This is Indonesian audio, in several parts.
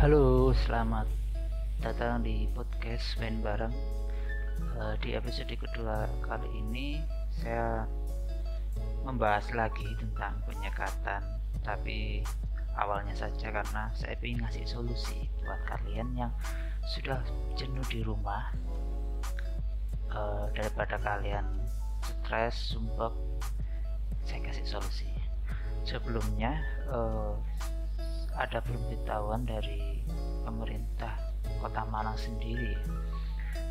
Halo, selamat datang di podcast Ben Bareng. Uh, di episode kedua kali ini saya membahas lagi tentang penyekatan, tapi awalnya saja karena saya ingin ngasih solusi buat kalian yang sudah jenuh di rumah uh, daripada kalian stres, sumpah, saya kasih solusi. Sebelumnya uh, ada pemberitahuan dari pemerintah Kota Malang sendiri.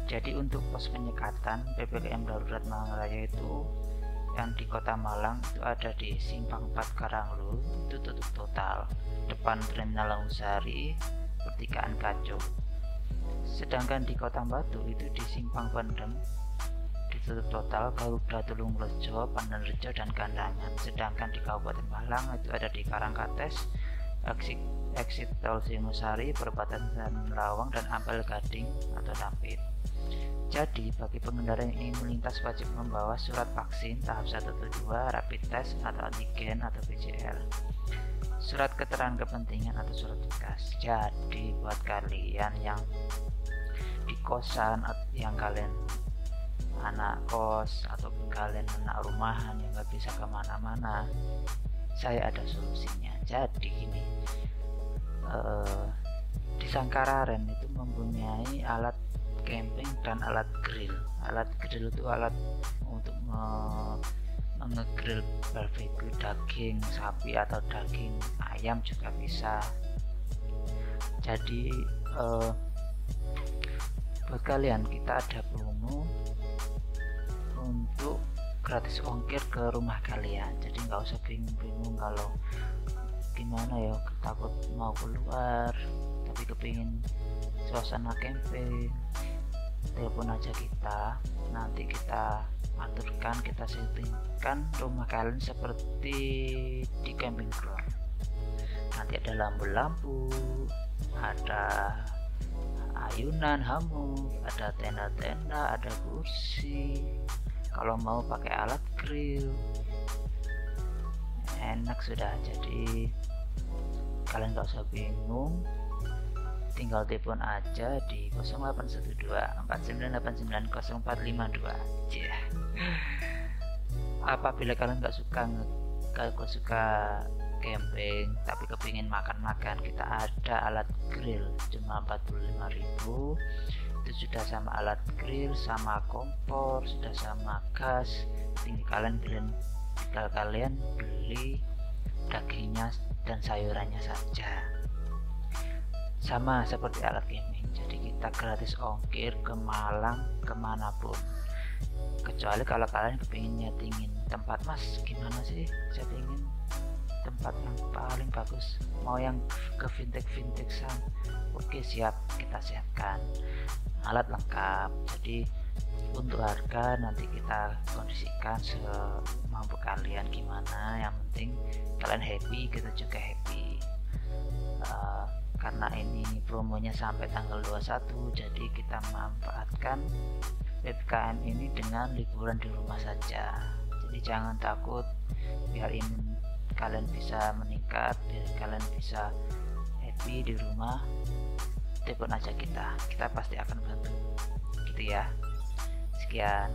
Jadi untuk pos penyekatan PPKM darurat Malang Raya itu yang di Kota Malang itu ada di Simpang 4 Karanglo itu tutup total. Depan Terminal Langusari pertigaan Kaco sedangkan di Kota Batu itu di Simpang Pendem ditutup total Garuda Tulung Rejo, Pandan Rejo dan Gandangan sedangkan di Kabupaten Malang itu ada di Karangkates exit, exit tol Singosari, perbatasan Lawang dan Ampel Gading atau Dampit. Jadi, bagi pengendara yang ingin melintas wajib membawa surat vaksin tahap 1 atau 2, rapid test atau antigen atau PCR. Surat keterangan kepentingan atau surat tugas. Jadi, buat kalian yang di kosan yang kalian anak kos atau kalian anak rumahan yang nggak bisa ke mana-mana saya ada solusinya. Jadi gini uh, di Sangkararen itu mempunyai alat camping dan alat grill. Alat grill itu alat untuk me mengegrill barbecue daging sapi atau daging ayam juga bisa. Jadi uh, buat kalian kita ada promo untuk gratis ongkir ke rumah kalian. Jadi nggak usah bingung-bingung kalau gimana ya takut mau keluar tapi kepingin suasana camping telepon aja kita. Nanti kita aturkan kita settingkan rumah kalian seperti di camping ground. Nanti ada lampu-lampu ada ayunan hamuk ada tenda-tenda ada kursi kalau mau pakai alat grill. Enak sudah jadi kalian gak usah bingung. Tinggal telepon aja di 0812 4989 0452 yeah. apabila kalian gak suka kalau suka camping tapi kepingin makan-makan kita ada alat grill cuma 45.000 itu sudah sama alat grill sama kompor sudah sama gas. Tinggal kalian kalian tinggal kalian beli dagingnya dan sayurannya saja. Sama seperti alat gaming jadi kita gratis ongkir ke Malang ke mana pun. Kecuali kalau kalian kepingin nyetingin tempat mas. Gimana sih saya ingin tempat yang paling bagus. Mau yang ke vintage vintage oke siap. Kita siapkan alat lengkap. Jadi untuk harga nanti kita kondisikan semampu kalian gimana. Yang penting kalian happy kita juga happy. Uh, karena ini promonya sampai tanggal 21 jadi kita manfaatkan PPKM ini dengan liburan di rumah saja. Jadi jangan takut biar ini kalian bisa meningkat biar kalian bisa happy di rumah telepon aja kita. Kita pasti akan bantu. Gitu ya. Sekian